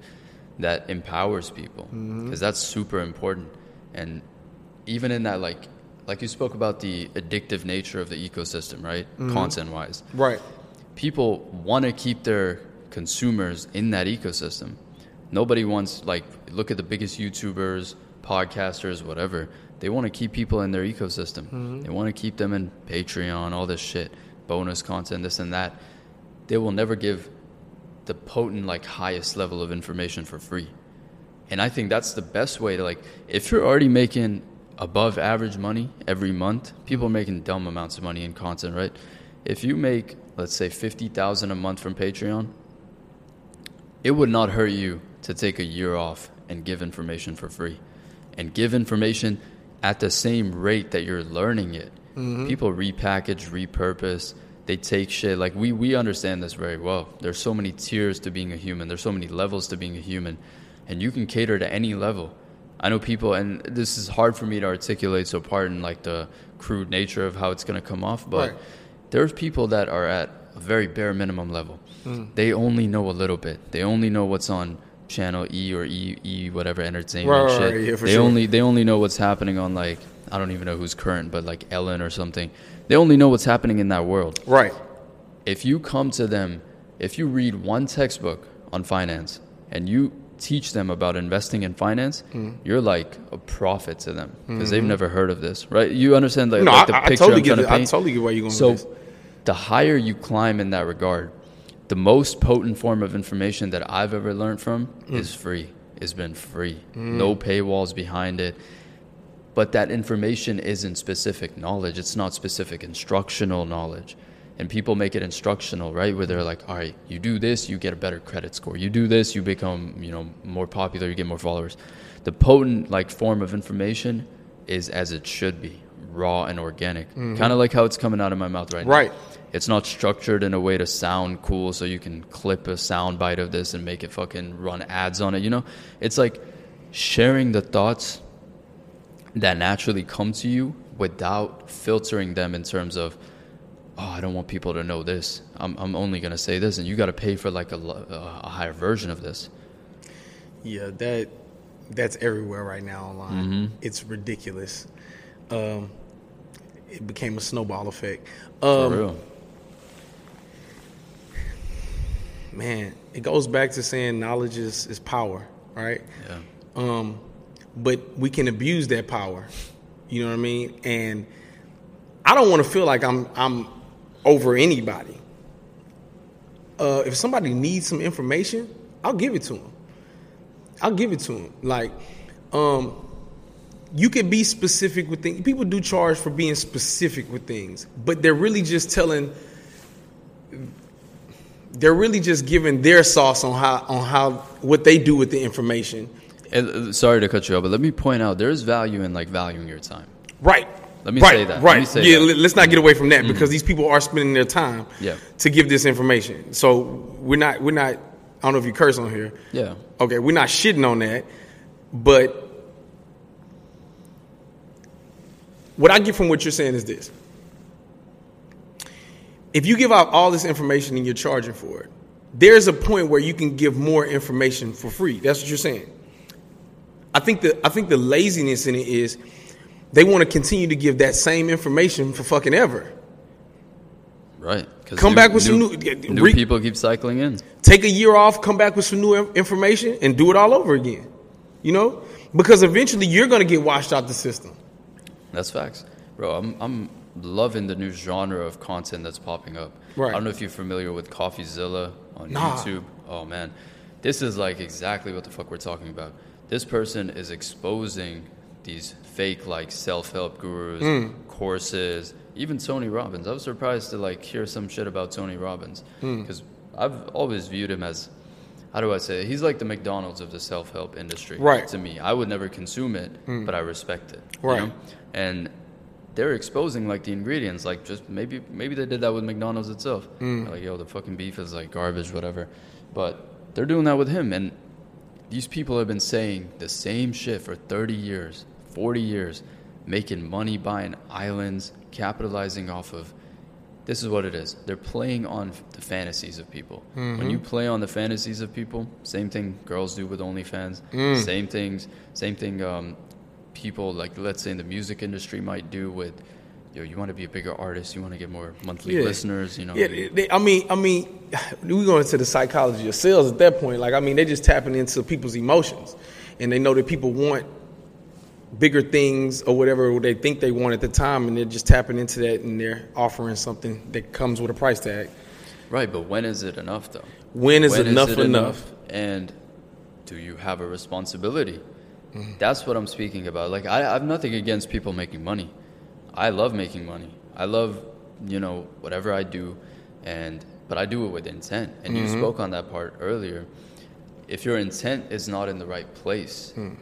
that empowers people, because Mm-hmm. that's super important. And even in that, like, like you spoke about the addictive nature of the ecosystem, right? Mm-hmm. Content wise Right. people want to keep their consumers in that ecosystem. Nobody wants like look at the biggest YouTubers, podcasters, whatever. They want to keep people in their ecosystem. They want to keep them in Patreon, all this shit, bonus content, this and that. They will never give the potent like highest level of information for free. And I think that's the best way to like if you're already making above average money every month, people are making dumb amounts of money in content, right? If you make let's say 50,000 a month from Patreon, it would not hurt you to take a year off and give information for free and give information at the same rate that you're learning it. People repackage, repurpose, they take shit like we we understand this very well. There's so many tiers to being a human. There's so many levels to being a human and you can cater to any level. I know people and this is hard for me to articulate so pardon like the crude nature of how it's going to come off, but Right. there's people that are at a very bare minimum level. Hmm. They only know a little bit. They only know what's on channel E or E E whatever entertainment right, shit. right, yeah, they sure. only they only know what's happening on like I don't even know who's current, but like Ellen or something. They only know what's happening in that world. Right. If you come to them, if you read one textbook on finance and you teach them about investing in finance, Hmm. you're like a prophet to them because they've never heard of this, right? You understand like, No, like the I, I totally I'm trying it. to I totally get where you're going So, the higher you climb in that regard, the most potent form of information that I've ever learned from Mm. is free. It's been free. No paywalls behind it. But that information isn't specific knowledge. It's not specific instructional knowledge. And people make it instructional, right? Where they're like, all right, you do this, you get a better credit score. You do this, you become, you know, more popular, you get more followers. The potent like form of information is as it should be, raw and organic. Kind of like how it's coming out of my mouth right, Mm-hmm. Right. It's not structured in a way to sound cool so you can clip a sound bite of this and make it fucking run ads on it, you know? It's like sharing the thoughts that naturally come to you without filtering them in terms of oh i don't want people to know this i'm, I'm only going to say this and you got to pay for like a, a higher version of this Yeah, that that's everywhere right now online. Mm-hmm. It's ridiculous. Um, it became a snowball effect. for Um, real man, it goes back to saying knowledge is, is power, right? Yeah. Um, but we can abuse that power. You know what I mean? And I don't want to feel like I'm I'm over anybody. Uh, if somebody needs some information, I'll give it to them. I'll give it to them. Like, um, you can be specific with things. People do charge for being specific with things, but they're really just telling. They're really just giving their sauce on how on how what they do with the information. And, uh, sorry to cut you off, but let me point out there is value in like valuing your time. Right. Let me right, say that. Let Right. me say yeah. that. let- Let's not get away from that because these people are spending their time Yeah. to give this information. So we're not we're not. I don't know if you curse on here. Yeah. Okay, we're not shitting on that, but what I get from what you're saying is this: if you give out all this information and you're charging for it, there's a point where you can give more information for free. That's what you're saying. I think the I think the laziness in it is they want to continue to give that same information for fucking ever. Right. Come back with some new- new re- people keep cycling in. take a year off, come back with some new information, and do it all over again. You know, because eventually you're going to get washed out the system. That's facts, bro. I'm I'm loving the new genre of content that's popping up. Right. I don't know if you're familiar with Coffeezilla on Nah. YouTube. Oh man, this is like exactly what the fuck we're talking about. This person is exposing these fake like self-help gurus, Hmm. courses, even Tony Robbins. I was surprised to like hear some shit about Tony Robbins Hmm. because I've always viewed him as how do I say it? He's like the McDonald's of the self-help industry. Right. To me, I would never consume it, but I respect it. you Right. know? And they're exposing like the ingredients, like just maybe maybe they did that with McDonald's itself. Mm. Like yo, the fucking beef is like garbage, whatever. But they're doing that with him, and these people have been saying the same shit for 30 years, 40 years, making money buying islands, capitalizing off of. This is what it is. They're playing on the fantasies of people. When you play on the fantasies of people, same thing girls do with OnlyFans. Same things. Same thing. Um, people like let's say in the music industry might do with. Yo, you want to be a bigger artist. You want to get more monthly Yeah. listeners. You know. Yeah, they- they- I mean, I mean, we go into the psychology of sales at that point. Like, I mean, they're just tapping into people's emotions, and they know that people want bigger things or whatever they think they want at the time, and they're just tapping into that, and they're offering something that comes with a price tag. Right, but when is it enough though? When is When enough it enough? And do you have a responsibility? Mm-hmm. That's what I'm speaking about. Like I, I have nothing against people making money. I love making money. I love, you know, whatever I do, and but I do it with intent. And you mm-hmm. spoke on that part earlier. If your intent is not in the right place, hmm.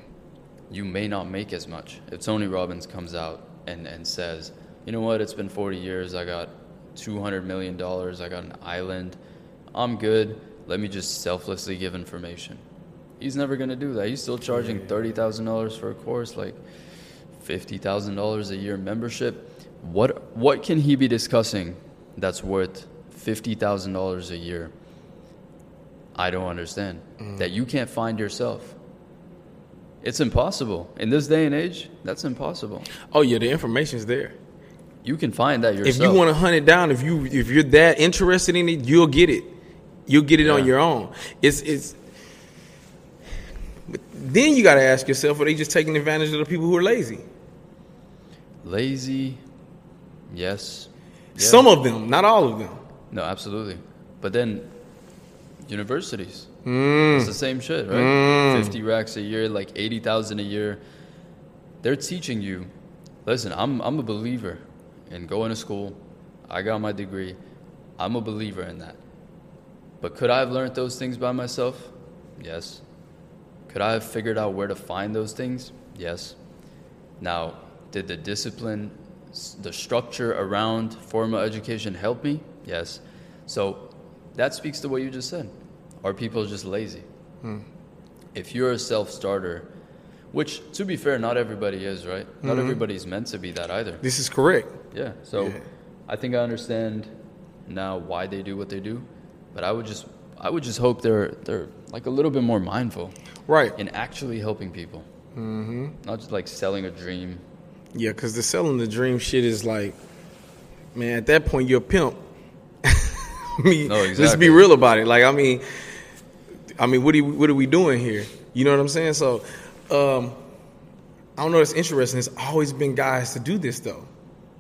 you may not make as much. If Tony Robbins comes out and, and says, you know what, it's been 40 years, I got $200 million, I got an island, I'm good, let me just selflessly give information. He's never going to do that. He's still charging $30,000 for a course, like $50,000 a year membership. What, what can he be discussing that's worth $50,000 a year? I don't understand. Mm. That you can't find yourself. It's impossible. In this day and age, that's impossible. Oh yeah, the information's there. You can find that yourself. If you want to hunt it down, if you if you're that interested in it, you'll get it. You'll get it on your own. It's it's. Then you got to ask yourself: Are they just taking advantage of the people who are lazy? Lazy, yes. Yeah. Some of them, not all of them. No, absolutely. But then, universities. Mm. It's the same shit, right? 50 racks a year, like 80,000 a year. They're teaching you. Listen, I'm, I'm a believer in going to school. I got my degree. I'm a believer in that. But could I have learned those things by myself? Yes. Could I have figured out where to find those things? Yes. Now, did the discipline, the structure around formal education help me? Yes. So that speaks to what you just said. Are people just lazy? Hmm. If you're a self starter, which to be fair, not everybody is, right? Not mm-hmm. everybody's meant to be that either. This is correct. Yeah. So Yeah. I think I understand now why they do what they do, but I would just I would just hope they're they're like a little bit more mindful Right. in actually helping people. Mm-hmm. Not just like selling a dream. Yeah, because the selling the dream shit is like, man, at that point you're a pimp. I mean, No, let's be real about it. Like, I mean, I mean, what are, what are we doing here? You know what I'm saying? So, um, I don't know. It's interesting. It's always been guys to do this though,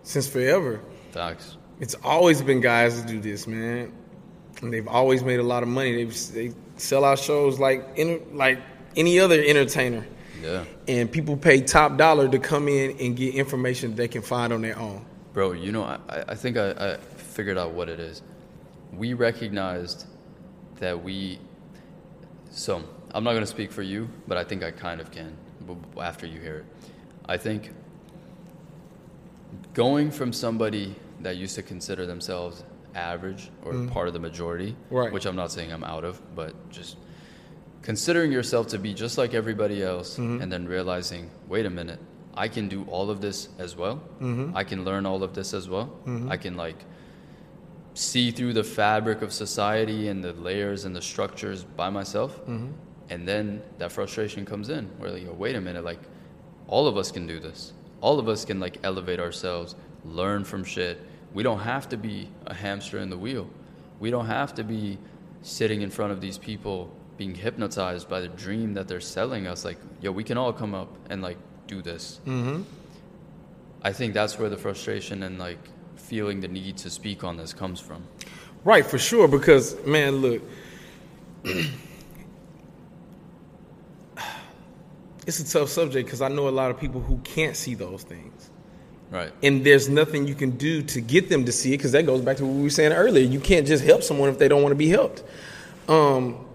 since forever. Facts. It's always been guys to do this, man. And they've always made a lot of money. They they sell out shows like inter, like any other entertainer, Yeah. and people pay top dollar to come in and get information they can find on their own. Bro, you know, I, I- think I, I figured out what it is. We recognized that we. So, I'm not going to speak for you, but I think I kind of can after you hear it. I think going from somebody that used to consider themselves average or mm. part of the majority, Right. which I'm not saying I'm out of, but just considering yourself to be just like everybody else mm-hmm. and then realizing, wait a minute, I can do all of this as well. Mm-hmm. I can learn all of this as well. Mm-hmm. I can like see through the fabric of society and the layers and the structures by myself. And then that frustration comes in where like, wait a minute, like all of us can do this. All of us can like elevate ourselves, learn from shit. We don't have to be a hamster in the wheel. We don't have to be sitting in front of these people being hypnotized by the dream that they're selling us. Like, yo, we can all come up and like do this. Mm-hmm. I think that's where the frustration and like feeling the need to speak on this comes from. Right, for sure. Because man, look, it's a tough subject because I know a lot of people who can't see those things. Right. and there's nothing you can do to get them to see it because that goes back to what we were saying earlier. You can't just help someone if they don't want to be helped. Um,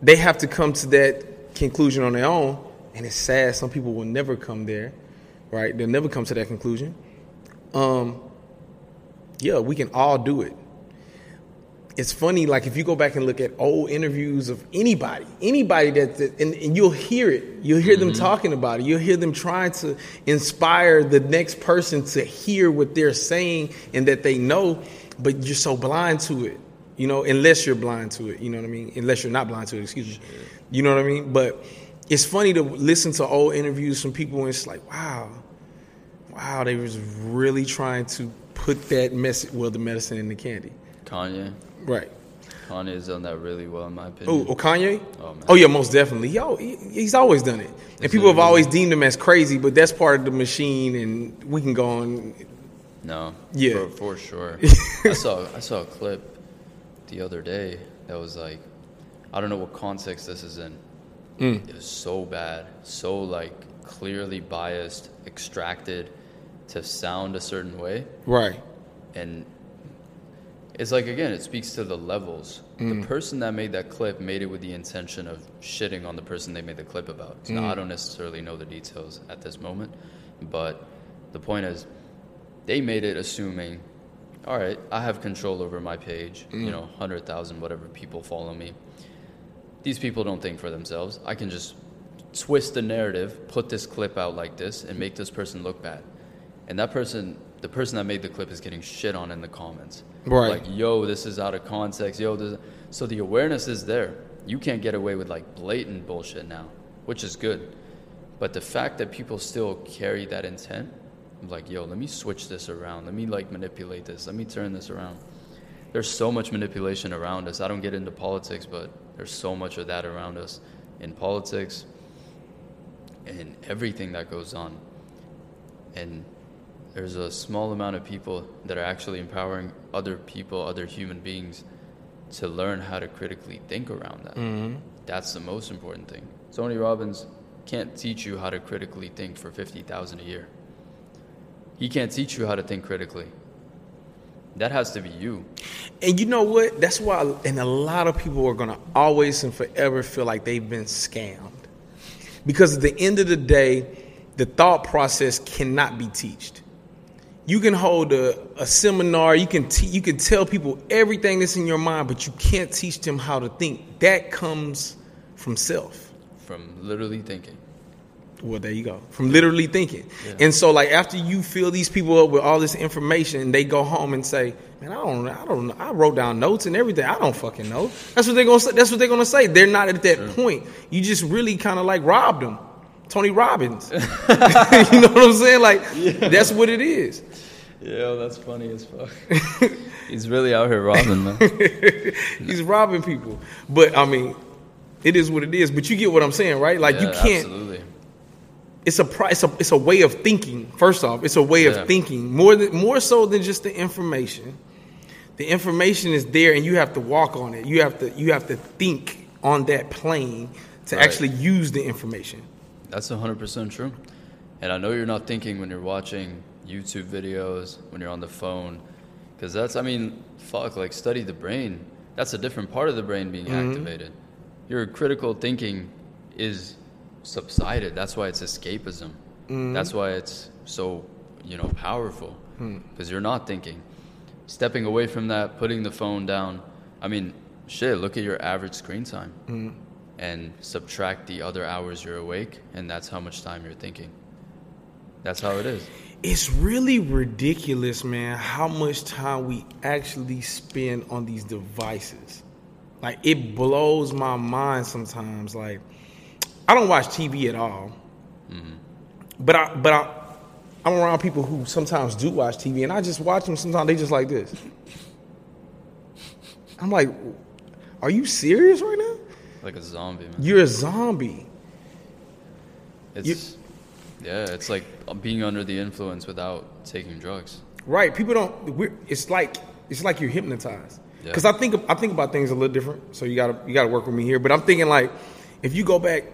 they have to come to that conclusion on their own, and it's sad. Some people will never come there, right? They'll never come to that conclusion. Um, yeah, we can all do it. It's funny, like if you go back and look at old interviews of anybody, anybody that, that and, and you'll hear it. You'll hear them mm-hmm. talking about it. You'll hear them trying to inspire the next person to hear what they're saying and that they know, but you're so blind to it. You know, unless you're blind to it. You know what I mean? Unless you're not blind to it. Excuse me. You know what I mean? But it's funny to listen to old interviews from people and it's like, wow, wow, they was really trying to put that message, well, the medicine in the candy. Kanye. Right. Kanye's done that really well, in my Oh, opinion. oh Kanye? Oh, man. Oh, yeah, most definitely. He, al- he, he's always done it. And people have always deemed him as crazy, but that's part of the machine, and we can go on. No. Yeah. For, for sure. I saw I saw a clip the other day that was like, I don't know what context this is in. Mm. It was so bad, so like clearly biased, extracted to sound a certain way, Right. and it's like again, it speaks to the levels. The mm. person that made that clip made it with the intention of shitting on the person they made the clip about. So Now I don't necessarily know the details at this moment, but the point is, they made it assuming, all right, I have control over my page. You mm. know, hundred thousand whatever people follow me. These people don't think for themselves. I can just twist the narrative, put this clip out like this, and make this person look bad. And that person, the person that made the clip, is getting shit on in the comments. Right. Like, yo, this is out of context. Yo, this. So the awareness is there. You can't get away with like blatant bullshit now, which is good. But the fact that people still carry that intent, I'm like, yo, let me switch this around. Let me like manipulate this. Let me turn this around. There's so much manipulation around us. I don't get into politics, but there's so much of that around us in politics and everything that goes on. And there's a small amount of people that are actually empowering other people, other human beings, to learn how to critically think around that. Mm-hmm. That's the most important thing. Tony Robbins can't teach you how to critically think for fifty thousand a year. He can't teach you how to think critically. That has to be you. And you know what? That's why, and a lot of people are going to always and forever feel like they've been scammed. Because at the end of the day, the thought process cannot be taught. You can hold a, a seminar, you can te- you can tell people everything that's in your mind, but you can't teach them how to think. That comes from self. From literally thinking. Well, there you go. From literally thinking. Yeah. And so like after you fill these people up with all this information, they go home and say, Man, I don't I don't know. I wrote down notes and everything. I don't fucking know. That's what they're gonna say. That's what they're gonna say. They're not at that point. You just really kind of like robbed them. Tony Robbins. you know what I'm saying? Like that's what it is. Yeah, that's funny as fuck. He's really out here robbing, man. He's robbing people. But I mean, it is what it is. But you get what I'm saying, right? Like you can't. Absolutely. It's a it's a it's a way of thinking. First off, it's a way Yeah. of thinking more than more so than just the information. The information is there, and you have to walk on it. You have to you have to think on that plane to Right. actually use the information. That's 100% true. And I know you're not thinking when you're watching YouTube videos, when you're on the phone, because that's, I mean, fuck, like study the brain. That's a different part of the brain being mm-hmm. activated. Your critical thinking is subsided. That's why it's escapism. Mm-hmm. That's why it's so, you know, powerful, hmm. because you're not thinking. Stepping away from that, putting the phone down. I mean, shit, look at your average screen time mm-hmm. And subtract the other hours you're awake, and that's how much time you're thinking. That's how it is. It's really ridiculous, man, how much time we actually spend on these devices. Like it blows my mind sometimes. Like I don't watch TV at all, mm-hmm. but I but I I'm around people who sometimes do watch TV, and I just watch them. Sometimes they just like this. I'm like, are you serious right now? Like a zombie, man. You're a zombie. It's yeah, it's like being under the influence without taking drugs. Right. People don't. It's like it's like you're hypnotized. Yeah. Because I think I think about things a little different. So you gotta you gotta work with me here. But I'm thinking like, if you go back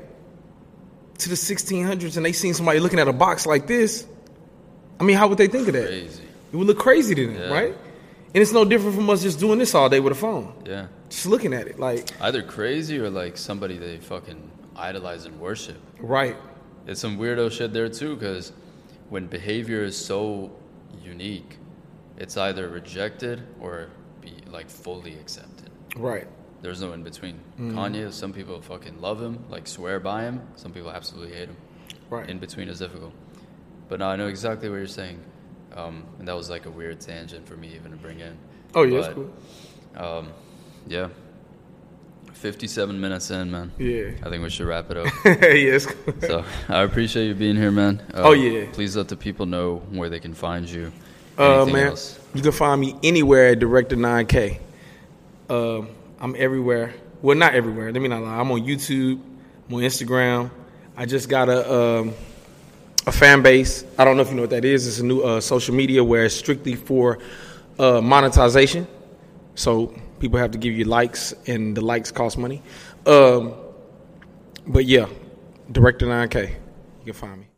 to the 1600s and they seen somebody looking at a box like this, I mean, how would they think of that? Crazy. It would look crazy to them, Yeah. right? And it's no different from us just doing this all day with a phone, Yeah. just looking at it. Like, Either crazy or like somebody they fucking idolize and worship. right, It's some weirdo shit there too, because when behavior is so unique, it's either rejected or be like fully accepted. right. There's no in between. Mm-hmm. Kanye, some people fucking love him, like swear by him. Some people absolutely hate him. Right. In between is difficult. But now I know exactly what you're saying. Um, and that was like a weird tangent for me even to bring in. Oh yeah, But, cool. Um, yeah. 57 minutes in, man. Yeah. I think we should wrap it up. yeah, it's so I appreciate you being here, man. Uh, Oh, yeah. Please let the people know where they can find you. Uh, man, else? you can find me anywhere at Director 9K. Um, I'm everywhere. Well, not everywhere. Let me not lie. I'm on YouTube. I'm on Instagram. I just got a um, a Fanbase. I don't know if you know what that is. It's a new uh, social media where it's strictly for uh, monetization. So people have to give you likes, and the likes cost money. Um, but yeah, Director 9K. You can find me.